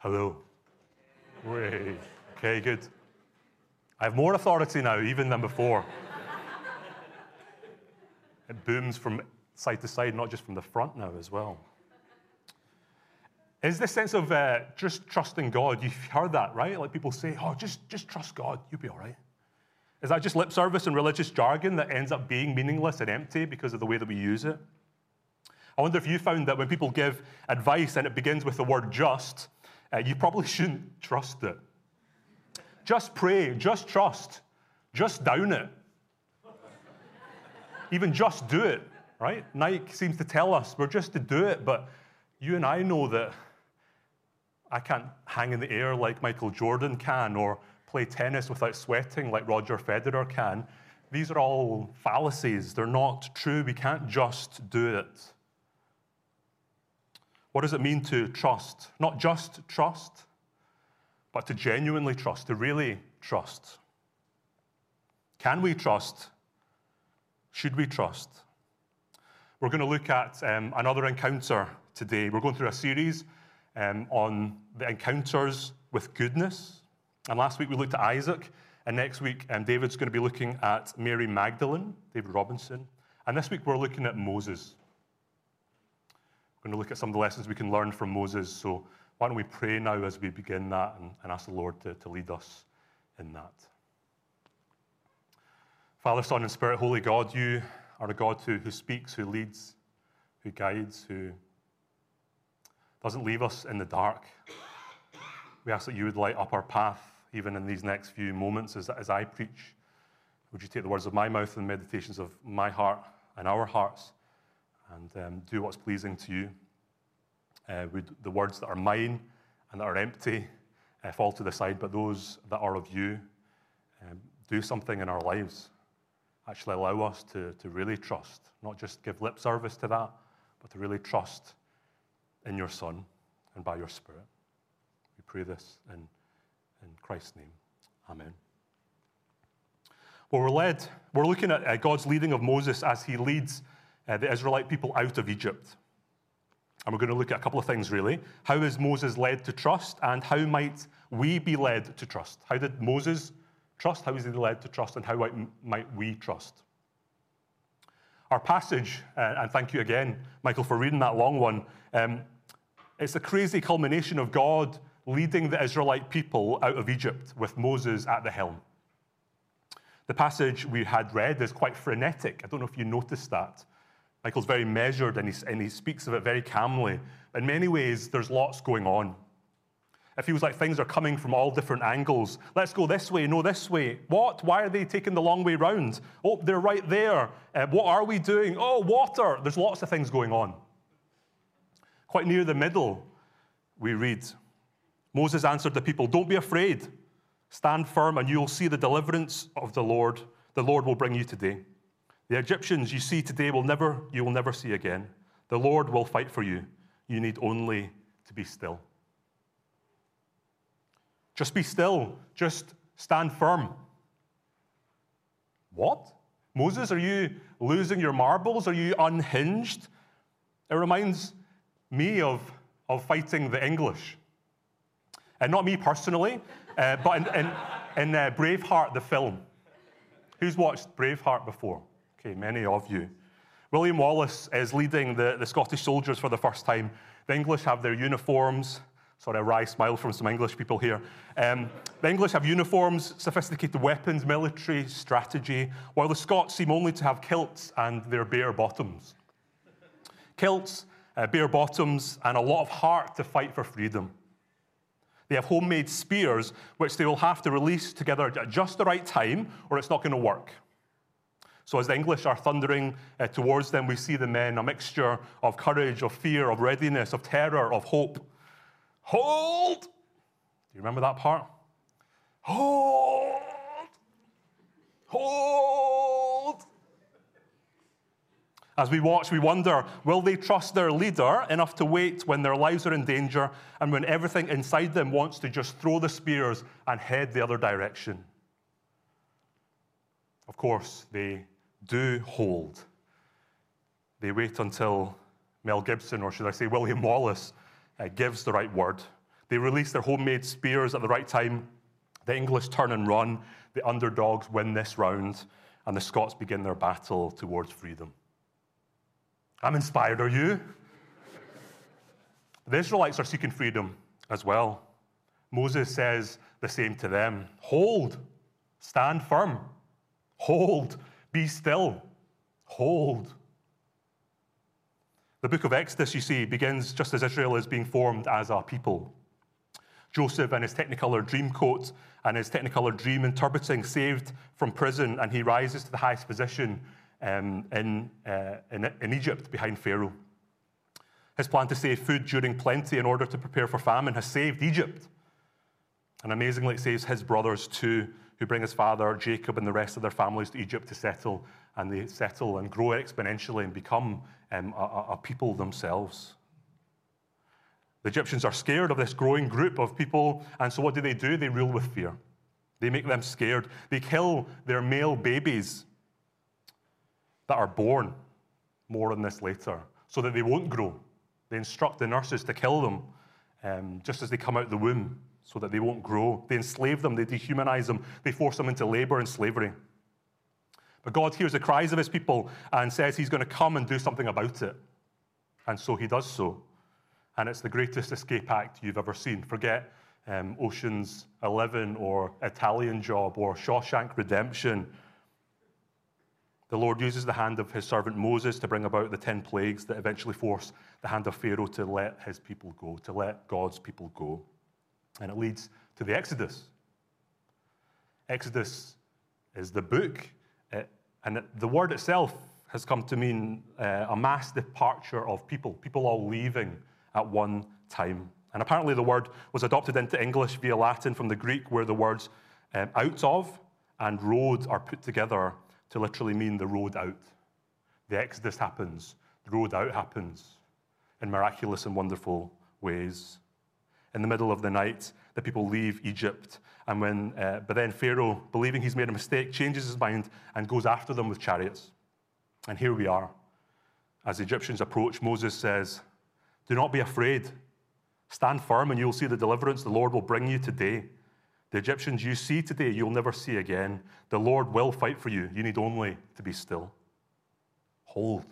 Hello. Wait. Okay, good. I have more authority now, even than before. it booms from side to side, not just from the front now as well. Is this sense of uh, just trusting God? You've heard that, right? Like people say, oh, just, just trust God, you'll be all right. Is that just lip service and religious jargon that ends up being meaningless and empty because of the way that we use it? I wonder if you found that when people give advice and it begins with the word just, uh, you probably shouldn't trust it. Just pray, just trust, just down it. Even just do it, right? Nike seems to tell us we're just to do it, but you and I know that I can't hang in the air like Michael Jordan can or play tennis without sweating like Roger Federer can. These are all fallacies. They're not true. We can't just do it. What does it mean to trust? Not just trust, but to genuinely trust, to really trust. Can we trust? Should we trust? We're going to look at um, another encounter today. We're going through a series um, on the encounters with goodness. And last week we looked at Isaac, and next week um, David's going to be looking at Mary Magdalene, David Robinson. And this week we're looking at Moses. Going to look at some of the lessons we can learn from Moses. So why don't we pray now as we begin that and, and ask the Lord to, to lead us in that? Father, Son, and Spirit, Holy God, you are a God who, who speaks, who leads, who guides, who doesn't leave us in the dark. We ask that you would light up our path even in these next few moments as, as I preach. Would you take the words of my mouth and meditations of my heart and our hearts and um, do what's pleasing to you? Uh, would the words that are mine and that are empty uh, fall to the side, but those that are of you um, do something in our lives. Actually, allow us to, to really trust, not just give lip service to that, but to really trust in your Son and by your Spirit. We pray this in, in Christ's name. Amen. Well, we're led, we're looking at God's leading of Moses as he leads uh, the Israelite people out of Egypt. And we're going to look at a couple of things really. How is Moses led to trust, and how might we be led to trust? How did Moses trust? How is he led to trust, and how might we trust? Our passage, uh, and thank you again, Michael, for reading that long one. Um, it's a crazy culmination of God leading the Israelite people out of Egypt with Moses at the helm. The passage we had read is quite frenetic. I don't know if you noticed that. Michael's very measured and he, and he speaks of it very calmly. In many ways, there's lots going on. It feels like things are coming from all different angles. Let's go this way, no, this way. What? Why are they taking the long way round? Oh, they're right there. Uh, what are we doing? Oh, water. There's lots of things going on. Quite near the middle, we read Moses answered the people, Don't be afraid. Stand firm, and you'll see the deliverance of the Lord. The Lord will bring you today. The Egyptians you see today will never, you will never see again. The Lord will fight for you. You need only to be still. Just be still. Just stand firm. What? Moses, are you losing your marbles? Are you unhinged? It reminds me of, of fighting the English. And not me personally, uh, but in, in, in uh, Braveheart, the film. Who's watched Braveheart before? Okay, many of you. William Wallace is leading the, the Scottish soldiers for the first time. The English have their uniforms. Sorry, a wry smile from some English people here. Um, the English have uniforms, sophisticated weapons, military strategy, while the Scots seem only to have kilts and their bare bottoms. Kilts, uh, bare bottoms, and a lot of heart to fight for freedom. They have homemade spears, which they will have to release together at just the right time, or it's not going to work. So, as the English are thundering uh, towards them, we see the men a mixture of courage, of fear, of readiness, of terror, of hope. Hold! Do you remember that part? Hold! Hold! As we watch, we wonder will they trust their leader enough to wait when their lives are in danger and when everything inside them wants to just throw the spears and head the other direction? Of course, they do hold. They wait until Mel Gibson, or should I say William Wallace, uh, gives the right word. They release their homemade spears at the right time. The English turn and run. The underdogs win this round, and the Scots begin their battle towards freedom. I'm inspired, are you? the Israelites are seeking freedom as well. Moses says the same to them Hold, stand firm, hold, be still, hold. The book of Exodus, you see, begins just as Israel is being formed as a people. Joseph and his Technicolor dream coat and his Technicolor dream interpreting saved from prison, and he rises to the highest position um, in, uh, in, in Egypt behind Pharaoh. His plan to save food during plenty in order to prepare for famine has saved Egypt. And amazingly, it saves his brothers too, who bring his father, Jacob, and the rest of their families to Egypt to settle. And they settle and grow exponentially and become um, a, a people themselves. The Egyptians are scared of this growing group of people, and so what do they do? They rule with fear. They make them scared. They kill their male babies that are born. More on this later, so that they won't grow. They instruct the nurses to kill them um, just as they come out of the womb, so that they won't grow. They enslave them, they dehumanize them, they force them into labor and slavery. But God hears the cries of his people and says he's going to come and do something about it. And so he does so and it's the greatest escape act you've ever seen. Forget um, Ocean's 11 or Italian Job or Shawshank Redemption. The Lord uses the hand of his servant Moses to bring about the 10 plagues that eventually force the hand of Pharaoh to let his people go, to let God's people go. And it leads to the Exodus. Exodus is the book, it, and the word itself has come to mean uh, a mass departure of people, people all leaving at one time. And apparently, the word was adopted into English via Latin from the Greek, where the words um, out of and road are put together to literally mean the road out. The Exodus happens, the road out happens in miraculous and wonderful ways. In the middle of the night, the people leave Egypt, and when, uh, but then Pharaoh, believing he's made a mistake, changes his mind and goes after them with chariots. And here we are. As the Egyptians approach, Moses says, do not be afraid. Stand firm, and you'll see the deliverance the Lord will bring you today. The Egyptians you see today, you'll never see again. The Lord will fight for you. You need only to be still. Hold.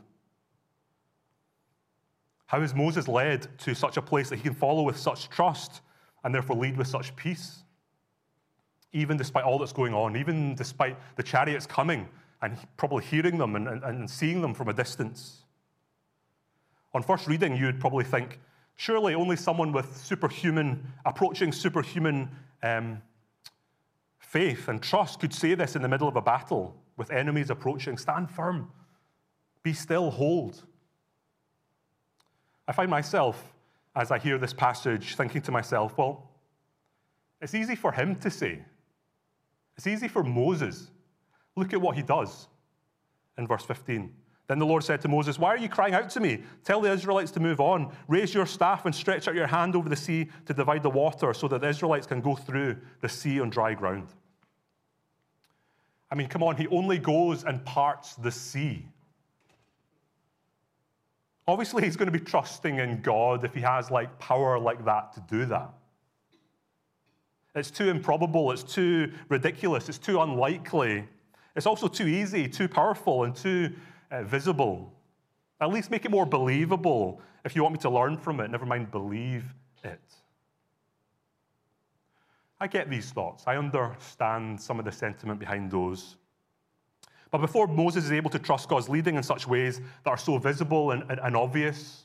How is Moses led to such a place that he can follow with such trust and therefore lead with such peace? Even despite all that's going on, even despite the chariots coming and probably hearing them and, and, and seeing them from a distance. On first reading, you would probably think, surely only someone with superhuman, approaching superhuman um, faith and trust could say this in the middle of a battle with enemies approaching. Stand firm, be still, hold. I find myself, as I hear this passage, thinking to myself, well, it's easy for him to say. It's easy for Moses. Look at what he does in verse 15. Then the Lord said to Moses, Why are you crying out to me? Tell the Israelites to move on. Raise your staff and stretch out your hand over the sea to divide the water so that the Israelites can go through the sea on dry ground. I mean, come on, he only goes and parts the sea. Obviously, he's going to be trusting in God if he has like power like that to do that. It's too improbable, it's too ridiculous, it's too unlikely. It's also too easy, too powerful, and too uh, visible. At least make it more believable if you want me to learn from it, never mind believe it. I get these thoughts. I understand some of the sentiment behind those. But before Moses is able to trust God's leading in such ways that are so visible and, and, and obvious,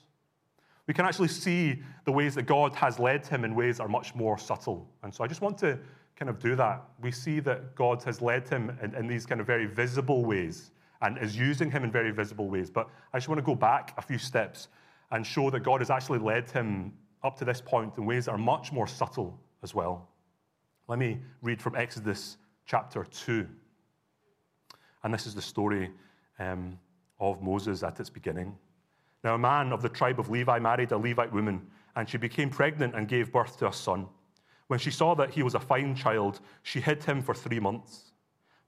we can actually see the ways that God has led him in ways that are much more subtle. And so I just want to kind of do that. We see that God has led him in, in these kind of very visible ways and is using him in very visible ways. But I just want to go back a few steps and show that God has actually led him up to this point in ways that are much more subtle as well. Let me read from Exodus chapter 2. And this is the story um, of Moses at its beginning. Now, a man of the tribe of Levi married a Levite woman, and she became pregnant and gave birth to a son. When she saw that he was a fine child, she hid him for three months.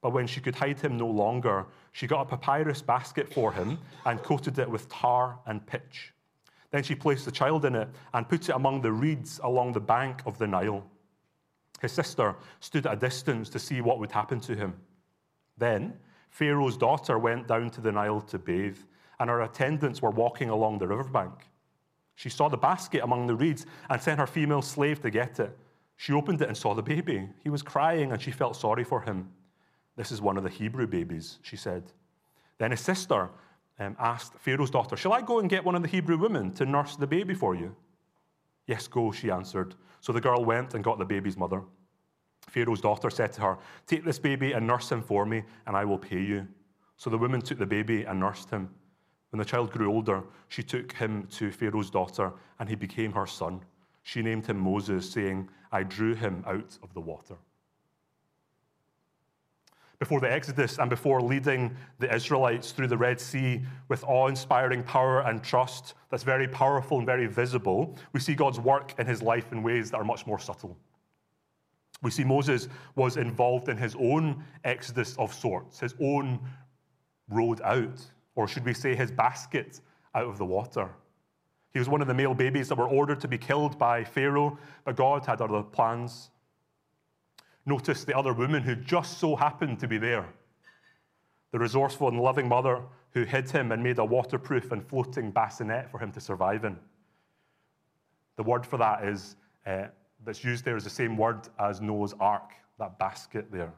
But when she could hide him no longer, she got a papyrus basket for him and coated it with tar and pitch. Then she placed the child in it and put it among the reeds along the bank of the Nile. His sister stood at a distance to see what would happen to him. Then Pharaoh's daughter went down to the Nile to bathe, and her attendants were walking along the riverbank. She saw the basket among the reeds and sent her female slave to get it. She opened it and saw the baby. He was crying, and she felt sorry for him. This is one of the Hebrew babies, she said. Then his sister um, asked Pharaoh's daughter, Shall I go and get one of the Hebrew women to nurse the baby for you? Yes, go, she answered. So the girl went and got the baby's mother. Pharaoh's daughter said to her, Take this baby and nurse him for me, and I will pay you. So the woman took the baby and nursed him. When the child grew older, she took him to Pharaoh's daughter, and he became her son. She named him Moses, saying, I drew him out of the water. Before the Exodus and before leading the Israelites through the Red Sea with awe inspiring power and trust that's very powerful and very visible, we see God's work in his life in ways that are much more subtle. We see Moses was involved in his own exodus of sorts, his own road out, or should we say his basket out of the water. He was one of the male babies that were ordered to be killed by Pharaoh, but God had other plans. Notice the other woman who just so happened to be there. The resourceful and loving mother who hid him and made a waterproof and floating bassinet for him to survive in. The word for that is uh, that's used there is the same word as Noah's ark, that basket there.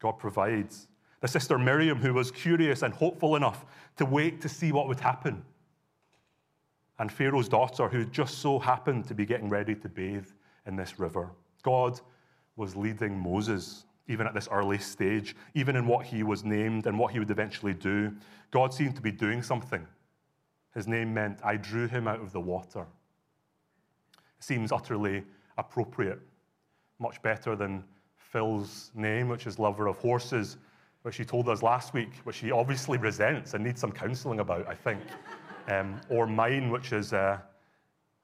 God provides. The sister Miriam, who was curious and hopeful enough to wait to see what would happen. And Pharaoh's daughter, who just so happened to be getting ready to bathe in this river. God was leading Moses, even at this early stage, even in what he was named and what he would eventually do. God seemed to be doing something. His name meant, I drew him out of the water. It seems utterly appropriate, much better than Phil's name, which is lover of horses, which he told us last week, which he obviously resents and needs some counseling about, I think. Um, or mine, which is uh,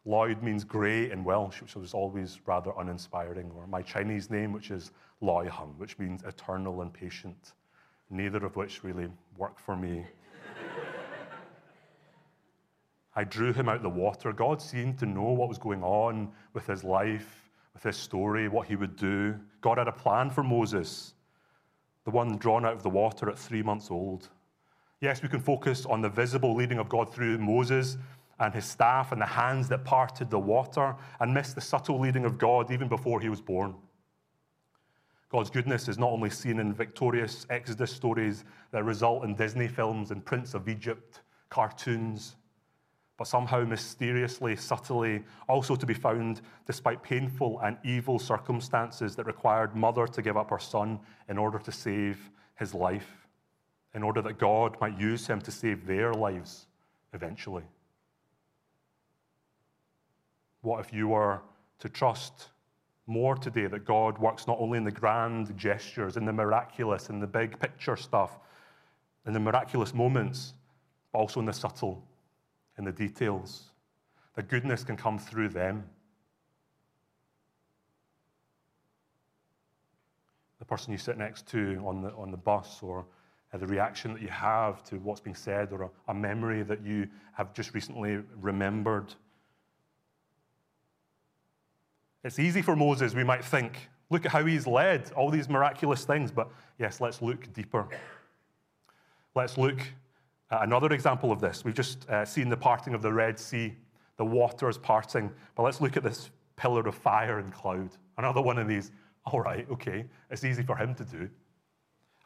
Lloyd means grey in Welsh, which was always rather uninspiring. Or my Chinese name, which is Loy Hung, which means eternal and patient, neither of which really work for me. I drew him out of the water. God seemed to know what was going on with his life, with his story, what he would do. God had a plan for Moses, the one drawn out of the water at three months old. Yes, we can focus on the visible leading of God through Moses and his staff and the hands that parted the water and miss the subtle leading of God even before he was born. God's goodness is not only seen in victorious Exodus stories that result in Disney films and Prince of Egypt cartoons but somehow mysteriously, subtly, also to be found despite painful and evil circumstances that required mother to give up her son in order to save his life, in order that God might use him to save their lives eventually. What if you were to trust more today that God works not only in the grand gestures, in the miraculous, in the big picture stuff, in the miraculous moments, but also in the subtle? In the details. That goodness can come through them. The person you sit next to on the, on the bus, or uh, the reaction that you have to what's being said, or a, a memory that you have just recently remembered. It's easy for Moses, we might think. Look at how he's led all these miraculous things. But yes, let's look deeper. Let's look uh, another example of this, we've just uh, seen the parting of the Red Sea, the waters parting, but let's look at this pillar of fire and cloud. Another one of these, all right, okay, it's easy for him to do.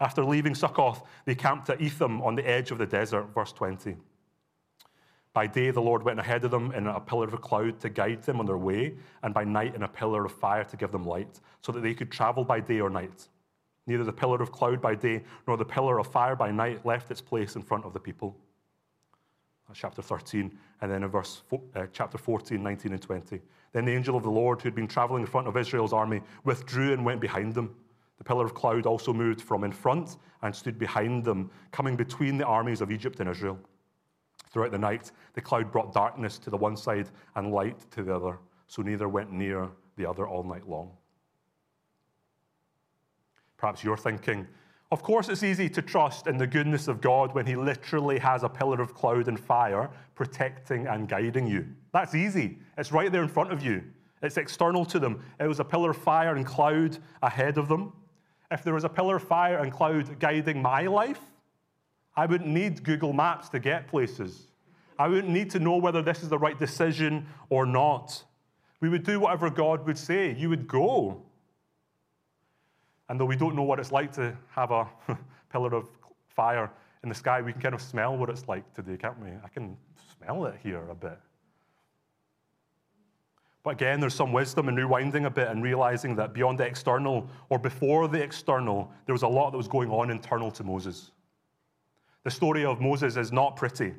After leaving Succoth, they camped at Etham on the edge of the desert, verse 20. By day, the Lord went ahead of them in a pillar of cloud to guide them on their way, and by night, in a pillar of fire to give them light, so that they could travel by day or night. Neither the pillar of cloud by day nor the pillar of fire by night left its place in front of the people. That's chapter 13. And then in verse uh, chapter 14, 19, and 20. Then the angel of the Lord, who had been traveling in front of Israel's army, withdrew and went behind them. The pillar of cloud also moved from in front and stood behind them, coming between the armies of Egypt and Israel. Throughout the night, the cloud brought darkness to the one side and light to the other, so neither went near the other all night long. Perhaps you're thinking, Of course, it's easy to trust in the goodness of God when He literally has a pillar of cloud and fire protecting and guiding you. That's easy. It's right there in front of you, it's external to them. It was a pillar of fire and cloud ahead of them. If there was a pillar of fire and cloud guiding my life, I wouldn't need Google Maps to get places. I wouldn't need to know whether this is the right decision or not. We would do whatever God would say. You would go. And though we don't know what it's like to have a pillar of fire in the sky, we can kind of smell what it's like today, can't we? I can smell it here a bit. But again, there's some wisdom in rewinding a bit and realizing that beyond the external or before the external, there was a lot that was going on internal to Moses. The story of Moses is not pretty.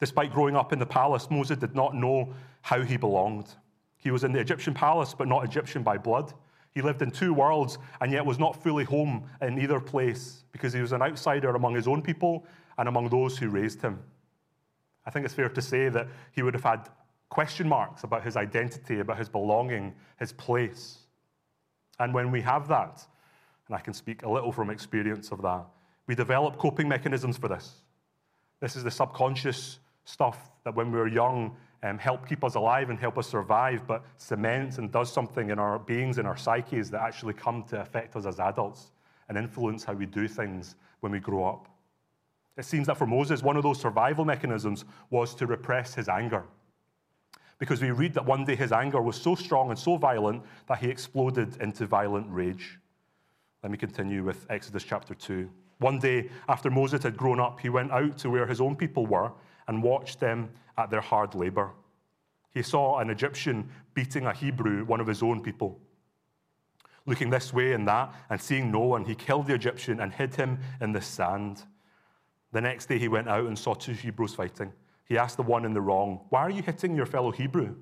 Despite growing up in the palace, Moses did not know how he belonged. He was in the Egyptian palace, but not Egyptian by blood. He lived in two worlds and yet was not fully home in either place because he was an outsider among his own people and among those who raised him. I think it's fair to say that he would have had question marks about his identity, about his belonging, his place. And when we have that, and I can speak a little from experience of that, we develop coping mechanisms for this. This is the subconscious stuff that when we were young um, help keep us alive and help us survive, but cements and does something in our beings, in our psyches that actually come to affect us as adults and influence how we do things when we grow up. It seems that for Moses, one of those survival mechanisms was to repress his anger. Because we read that one day his anger was so strong and so violent that he exploded into violent rage. Let me continue with Exodus chapter 2. One day, after Moses had grown up, he went out to where his own people were and watched them at their hard labor. He saw an Egyptian beating a Hebrew, one of his own people. Looking this way and that and seeing no one, he killed the Egyptian and hid him in the sand. The next day he went out and saw two Hebrews fighting. He asked the one in the wrong, Why are you hitting your fellow Hebrew?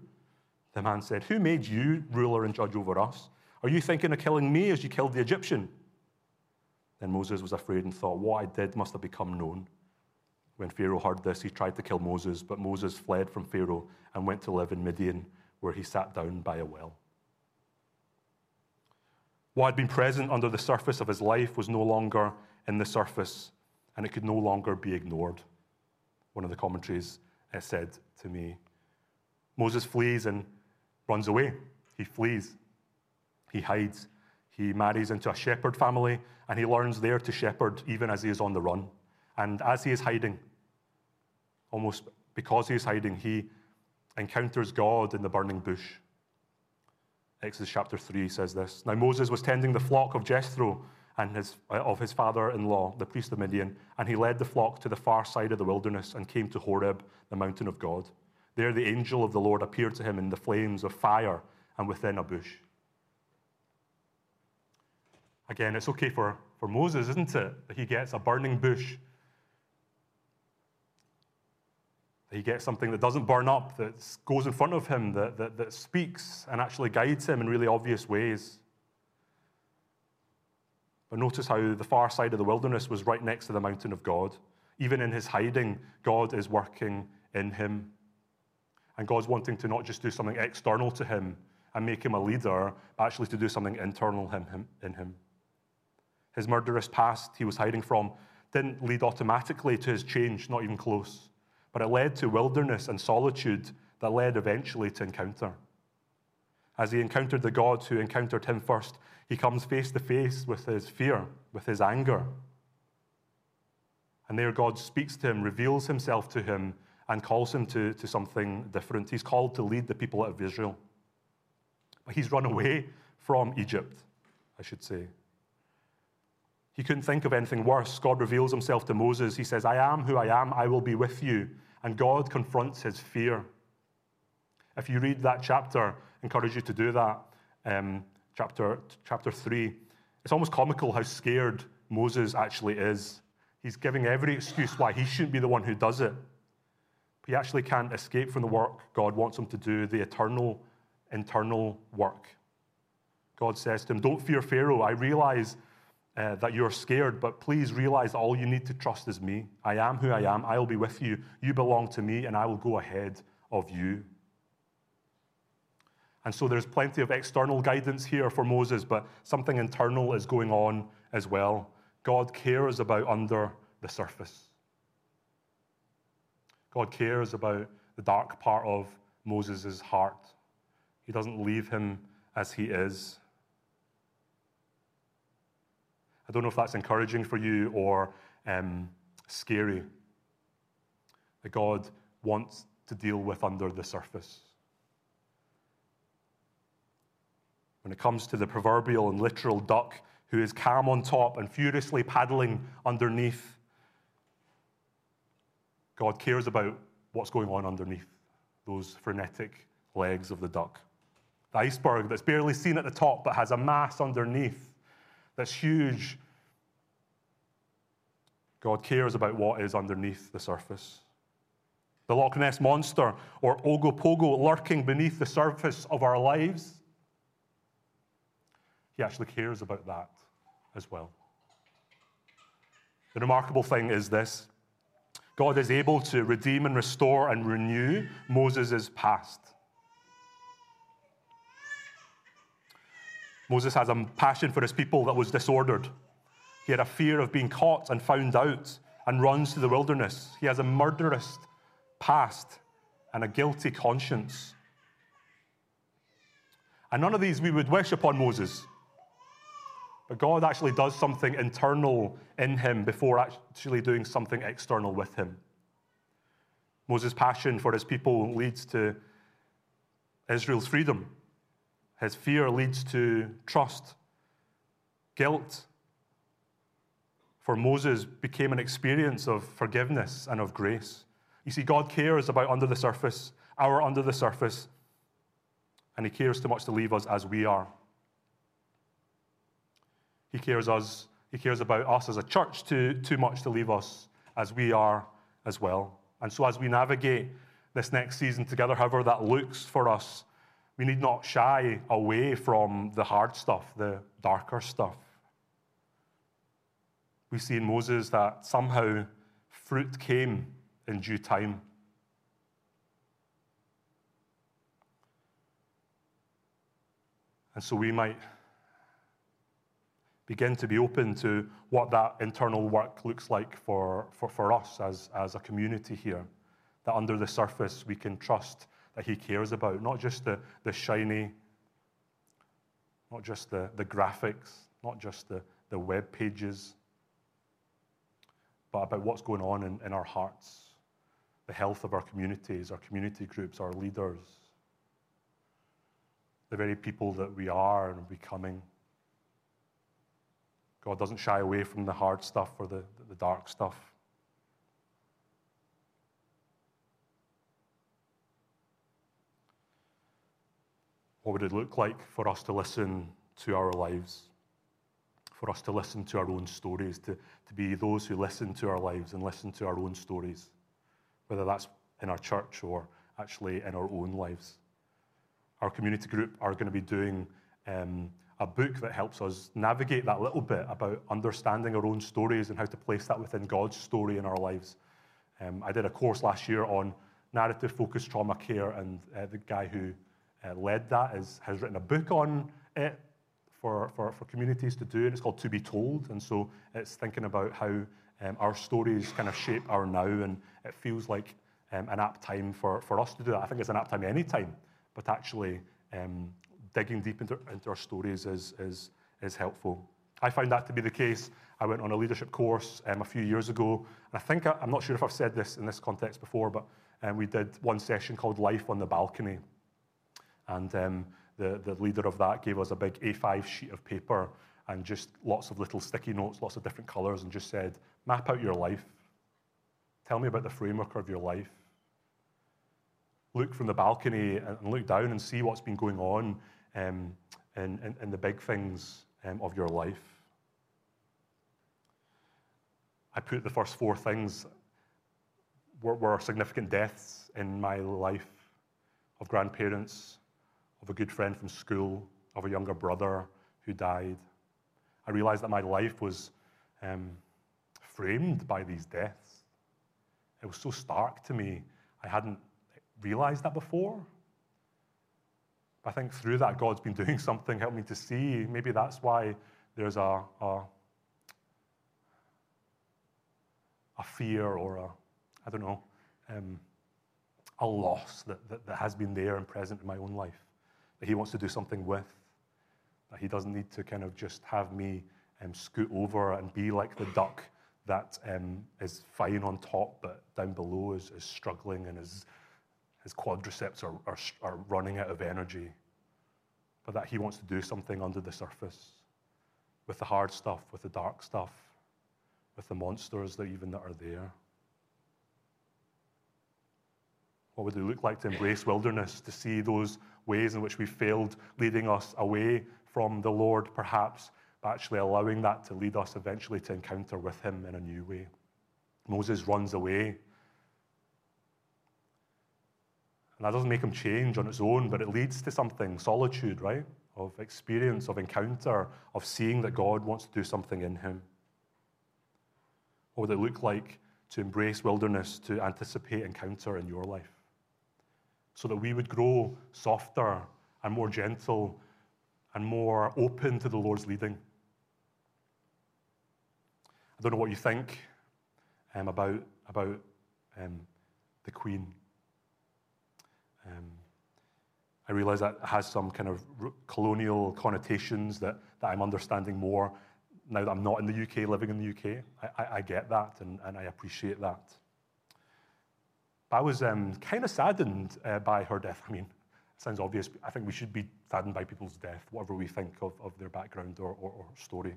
The man said, Who made you ruler and judge over us? Are you thinking of killing me as you killed the Egyptian? Then Moses was afraid and thought, What I did must have become known. When Pharaoh heard this, he tried to kill Moses, but Moses fled from Pharaoh and went to live in Midian, where he sat down by a well. What had been present under the surface of his life was no longer in the surface, and it could no longer be ignored. One of the commentaries uh, said to me Moses flees and runs away. He flees, he hides, he marries into a shepherd family, and he learns there to shepherd even as he is on the run. And as he is hiding, almost because he is hiding, he encounters God in the burning bush. Exodus chapter 3 says this Now Moses was tending the flock of Jethro and his, uh, of his father in law, the priest of Midian, and he led the flock to the far side of the wilderness and came to Horeb, the mountain of God. There the angel of the Lord appeared to him in the flames of fire and within a bush. Again, it's okay for, for Moses, isn't it? That he gets a burning bush He gets something that doesn't burn up, that goes in front of him, that, that, that speaks and actually guides him in really obvious ways. But notice how the far side of the wilderness was right next to the mountain of God. Even in his hiding, God is working in him. And God's wanting to not just do something external to him and make him a leader, but actually to do something internal in him. His murderous past he was hiding from didn't lead automatically to his change, not even close but it led to wilderness and solitude that led eventually to encounter. As he encountered the God who encountered him first, he comes face to face with his fear, with his anger. And there, God speaks to him, reveals himself to him, and calls him to, to something different. He's called to lead the people out of Israel. But he's run away from Egypt, I should say. He couldn't think of anything worse. God reveals himself to Moses. He says, I am who I am, I will be with you. And God confronts his fear. If you read that chapter, I encourage you to do that, um, chapter, chapter 3. It's almost comical how scared Moses actually is. He's giving every excuse why he shouldn't be the one who does it. But he actually can't escape from the work God wants him to do, the eternal, internal work. God says to him, Don't fear Pharaoh. I realize uh, that you're scared, but please realize all you need to trust is me. I am who I am. I will be with you. You belong to me, and I will go ahead of you. And so there's plenty of external guidance here for Moses, but something internal is going on as well. God cares about under the surface. God cares about the dark part of Moses' heart. He doesn't leave him as he is. I don't know if that's encouraging for you or um, scary. That God wants to deal with under the surface. When it comes to the proverbial and literal duck who is calm on top and furiously paddling underneath, God cares about what's going on underneath those frenetic legs of the duck. The iceberg that's barely seen at the top but has a mass underneath that's huge. God cares about what is underneath the surface. The Loch Ness Monster or Ogopogo lurking beneath the surface of our lives. He actually cares about that as well. The remarkable thing is this God is able to redeem and restore and renew Moses' past. Moses has a passion for his people that was disordered. He had a fear of being caught and found out and runs to the wilderness. He has a murderous past and a guilty conscience. And none of these we would wish upon Moses. But God actually does something internal in him before actually doing something external with him. Moses' passion for his people leads to Israel's freedom. His fear leads to trust. Guilt for Moses became an experience of forgiveness and of grace. You see, God cares about under the surface, our under the surface, and He cares too much to leave us as we are. He cares us, He cares about us as a church too, too much to leave us as we are as well. And so as we navigate this next season together, however that looks for us, we need not shy away from the hard stuff, the darker stuff. We see in Moses that somehow fruit came in due time. And so we might begin to be open to what that internal work looks like for, for, for us as, as a community here. That under the surface we can trust that He cares about, not just the, the shiny, not just the, the graphics, not just the, the web pages, but about what's going on in, in our hearts, the health of our communities, our community groups, our leaders, the very people that we are and becoming. God doesn't shy away from the hard stuff or the, the dark stuff. What would it look like for us to listen to our lives? For us to listen to our own stories, to, to be those who listen to our lives and listen to our own stories, whether that's in our church or actually in our own lives. Our community group are going to be doing um, a book that helps us navigate that little bit about understanding our own stories and how to place that within God's story in our lives. Um, I did a course last year on narrative focused trauma care, and uh, the guy who uh, led that is, has written a book on it for, for, for communities to do, and it's called To Be Told. And so it's thinking about how um, our stories kind of shape our now, and it feels like um, an apt time for, for us to do that. I think it's an apt time any time, but actually um, digging deep into, into our stories is, is, is helpful. I found that to be the case. I went on a leadership course um, a few years ago, and I think I, am not sure if I've said this in this context before, but um, we did one session called Life on the Balcony. And um, the, the leader of that gave us a big A5 sheet of paper and just lots of little sticky notes, lots of different colors, and just said, Map out your life. Tell me about the framework of your life. Look from the balcony and look down and see what's been going on um, in, in, in, the big things um, of your life. I put the first four things were, were significant deaths in my life of grandparents, of a good friend from school, of a younger brother who died. I realized that my life was um, framed by these deaths. It was so stark to me. I hadn't realized that before. But I think through that, God's been doing something, helped me to see. Maybe that's why there's a, a, a fear or a, I don't know, um, a loss that, that, that has been there and present in my own life that He wants to do something with. That He doesn't need to kind of just have me um, scoot over and be like the duck that um, is fine on top, but down below is, is struggling and his, his quadriceps are, are, are running out of energy. But that he wants to do something under the surface with the hard stuff, with the dark stuff, with the monsters that even that are there. What would it look like to embrace wilderness, to see those ways in which we failed, leading us away from the Lord, perhaps, but actually allowing that to lead us eventually to encounter with him in a new way. Moses runs away. And that doesn't make him change on its own, but it leads to something solitude, right? Of experience, of encounter, of seeing that God wants to do something in him. What would it look like to embrace wilderness, to anticipate encounter in your life? So that we would grow softer and more gentle and more open to the Lord's leading. I don't know what you think um, about, about um, the Queen. Um, I realize that has some kind of colonial connotations that, that I'm understanding more now that I'm not in the UK, living in the UK. I, I, I get that and, and I appreciate that. I was um, kind of saddened uh, by her death. I mean, it sounds obvious. I think we should be saddened by people's death, whatever we think of, of their background or, or, or story.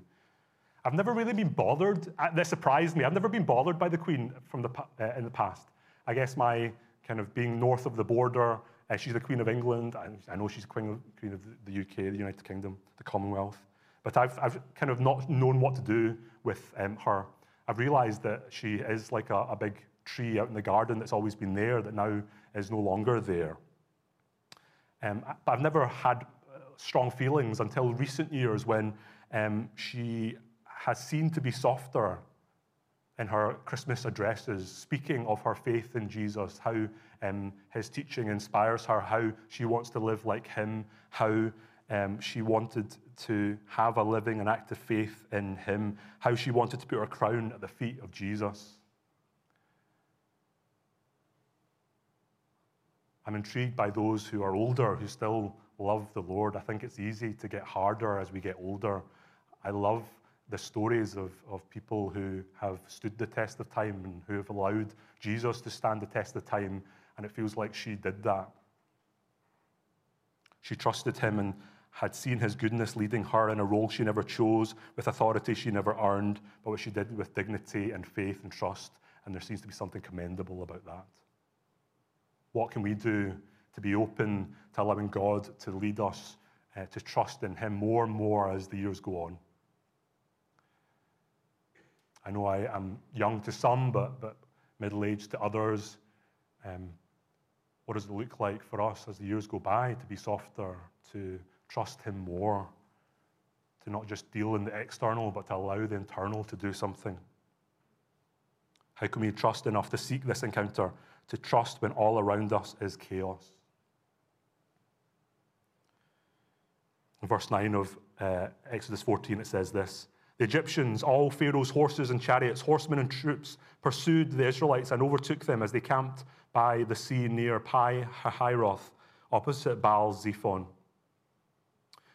I've never really been bothered. Uh, that surprised me. I've never been bothered by the Queen from the, uh, in the past. I guess my kind of being north of the border, uh, she's the Queen of England. I, I know she's Queen of, Queen of the UK, the United Kingdom, the Commonwealth. But I've, I've kind of not known what to do with um, her. I've realized that she is like a, a big tree out in the garden that's always been there that now is no longer there. Um, but I've never had uh, strong feelings until recent years when um, she has seemed to be softer in her Christmas addresses, speaking of her faith in Jesus, how um, his teaching inspires her, how she wants to live like him, how um, she wanted to have a living and active faith in him, how she wanted to put her crown at the feet of Jesus. I'm intrigued by those who are older, who still love the Lord. I think it's easy to get harder as we get older. I love the stories of, of people who have stood the test of time and who have allowed Jesus to stand the test of time, and it feels like she did that. She trusted him and had seen his goodness leading her in a role she never chose, with authority she never earned, but what she did with dignity and faith and trust, and there seems to be something commendable about that. What can we do to be open to allowing God to lead us, uh, to trust in him more and more as the years go on? I know I am young to some, but, but middle aged to others. Um, what does it look like for us as the years go by to be softer, to trust Him more, to not just deal in the external, but to allow the internal to do something? How can we trust enough to seek this encounter, to trust when all around us is chaos? In verse 9 of uh, Exodus 14, it says this the Egyptians, all Pharaoh's horses and chariots, horsemen and troops, pursued the Israelites and overtook them as they camped by the sea near Pi Hahiroth, opposite Baal Zephon.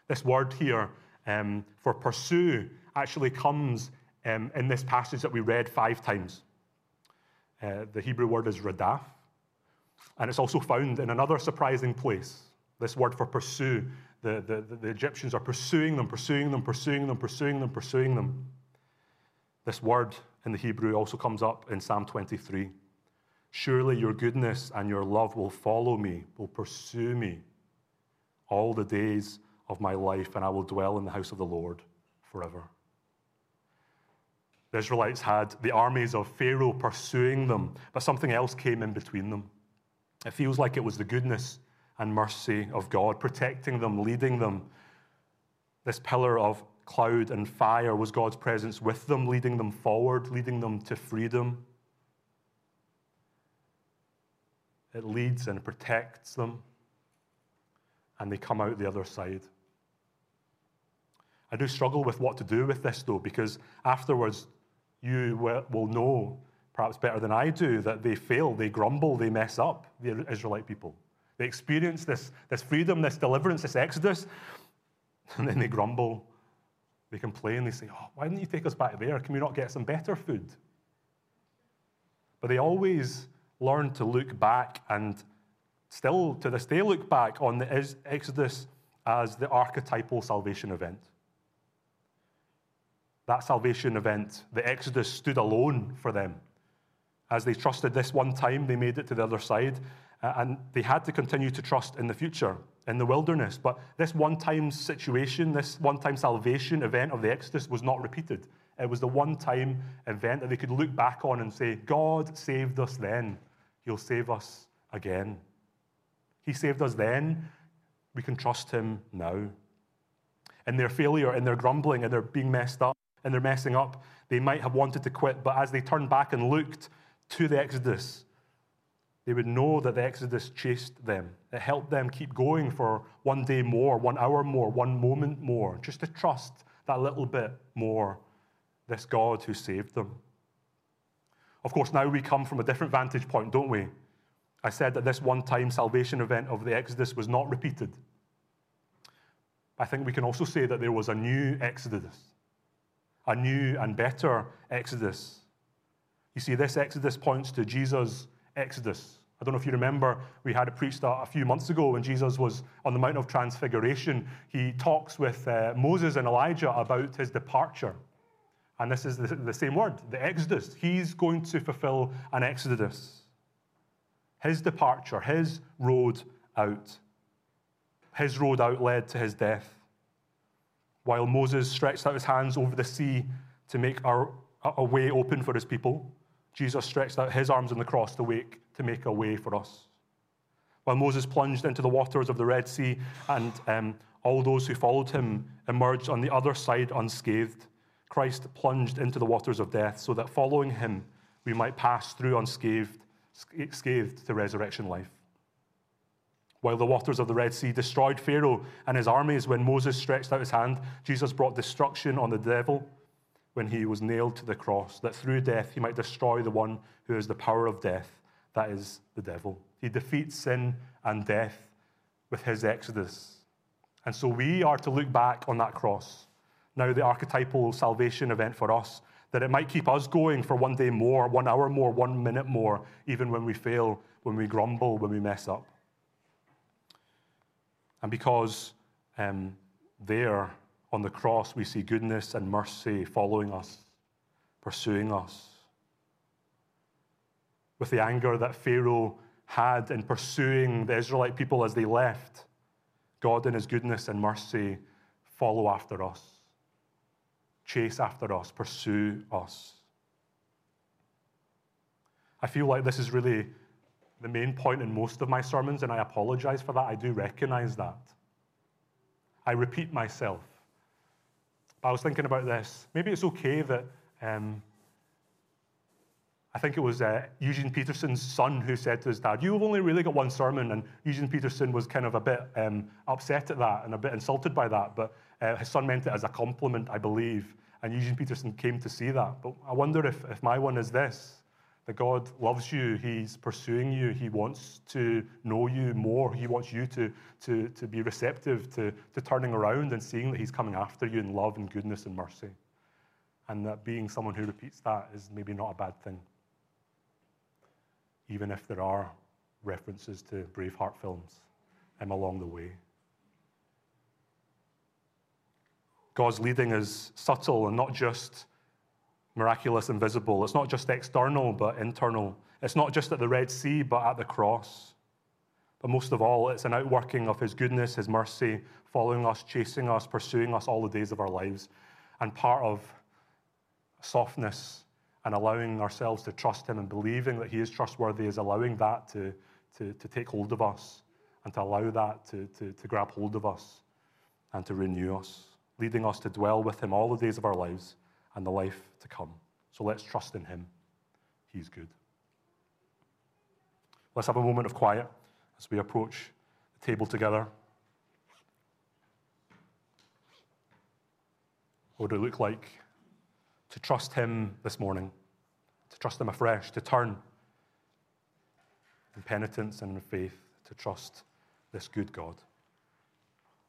This word here um, for pursue actually comes um, in this passage that we read five times. Uh, the Hebrew word is radaf, and it's also found in another surprising place. This word for pursue the, the, the Egyptians are pursuing them, pursuing them, pursuing them, pursuing them, pursuing them. This word in the Hebrew also comes up in Psalm 23. Surely your goodness and your love will follow me, will pursue me all the days of my life, and I will dwell in the house of the Lord forever. The Israelites had the armies of Pharaoh pursuing them, but something else came in between them. It feels like it was the goodness and mercy of God, protecting them, leading them. This pillar of cloud and fire was God's presence with them, leading them forward, leading them to freedom. It leads and protects them, and they come out the other side. I do struggle with what to do with this, though, because afterwards you will know perhaps better than I do, that they fail, they grumble, they mess up, the Israelite people. They experience this, this freedom, this deliverance, this exodus, and then they grumble, they complain, they say, Oh, why didn't you take us back there? Can we not get some better food? But they always learn to look back and still to this day look back on the Exodus as the archetypal salvation event. That salvation event, the Exodus stood alone for them. As they trusted this one time, they made it to the other side, uh, and they had to continue to trust in the future, in the wilderness. But this one time situation, this one time salvation event of the Exodus was not repeated. It was the one time event that they could look back on and say, God saved us then, He'll save us again. He saved us then, we can trust Him now. In their failure, in their grumbling, and their being messed up, and they're messing up. They might have wanted to quit, but as they turned back and looked to the Exodus, they would know that the Exodus chased them. It helped them keep going for one day more, one hour more, one moment more, just to trust that little bit more this God who saved them. Of course, now we come from a different vantage point, don't we? I said that this one time salvation event of the Exodus was not repeated. I think we can also say that there was a new Exodus a new and better Exodus. You see, this Exodus points to Jesus' Exodus. I don't know if you remember, we had it preached a, few months ago when Jesus was on the Mount of Transfiguration. He talks with uh, Moses and Elijah about his departure. And this is the, the same word, the Exodus. He's going to fulfill an Exodus. His departure, his road out. His road out led to his death. While Moses stretched out his hands over the sea to make our, a way open for his people, Jesus stretched out his arms on the cross to, wake, to make a way for us. While Moses plunged into the waters of the Red Sea and um, all those who followed him emerged on the other side unscathed, Christ plunged into the waters of death so that following him, we might pass through unscathed scathed to resurrection life while the waters of the Red Sea destroyed Pharaoh and his armies when Moses stretched out his hand, Jesus brought destruction on the devil when he was nailed to the cross, that through death he might destroy the one who has the power of death, that is the devil. He defeats sin and death with his exodus. And so we are to look back on that cross, now the archetypal salvation event for us, that it might keep us going for one day more, one hour more, one minute more, even when we fail, when we grumble, when we mess up. And because um, there on the cross we see goodness and mercy following us, pursuing us. With the anger that Pharaoh had in pursuing the Israelite people as they left, God in his goodness and mercy follow after us, chase after us, pursue us. I feel like this is really the main point in most of my sermons, and I apologize for that. I do recognize that. I repeat myself. But I was thinking about this. Maybe it's okay that um, I think it was uh, Eugene Peterson's son who said to his dad, You've only really got one sermon. And Eugene Peterson was kind of a bit um, upset at that and a bit insulted by that. But uh, his son meant it as a compliment, I believe. And Eugene Peterson came to see that. But I wonder if, if my one is this that God loves you, He's pursuing you, He wants to know you more, He wants you to, to, to be receptive to, to turning around and seeing that He's coming after you in love and goodness and mercy. And that being someone who repeats that is maybe not a bad thing, even if there are references to Braveheart films um, along the way. God's leading is subtle and not just miraculous and visible. It's not just external, but internal. It's not just at the Red Sea, but at the cross. But most of all, it's an outworking of His goodness, His mercy, following us, chasing us, pursuing us all the days of our lives. And part of softness and allowing ourselves to trust Him and believing that He is trustworthy is allowing that to, to, to take hold of us and to allow that to, to, to grab hold of us and to renew us, leading us to dwell with Him all the days of our lives and the life to come. So let's trust in Him. He's good. Let's have a moment of quiet as we approach the table together. What would it look like to trust Him this morning? to trust Him afresh, to turn in penitence and in faith to trust this good God.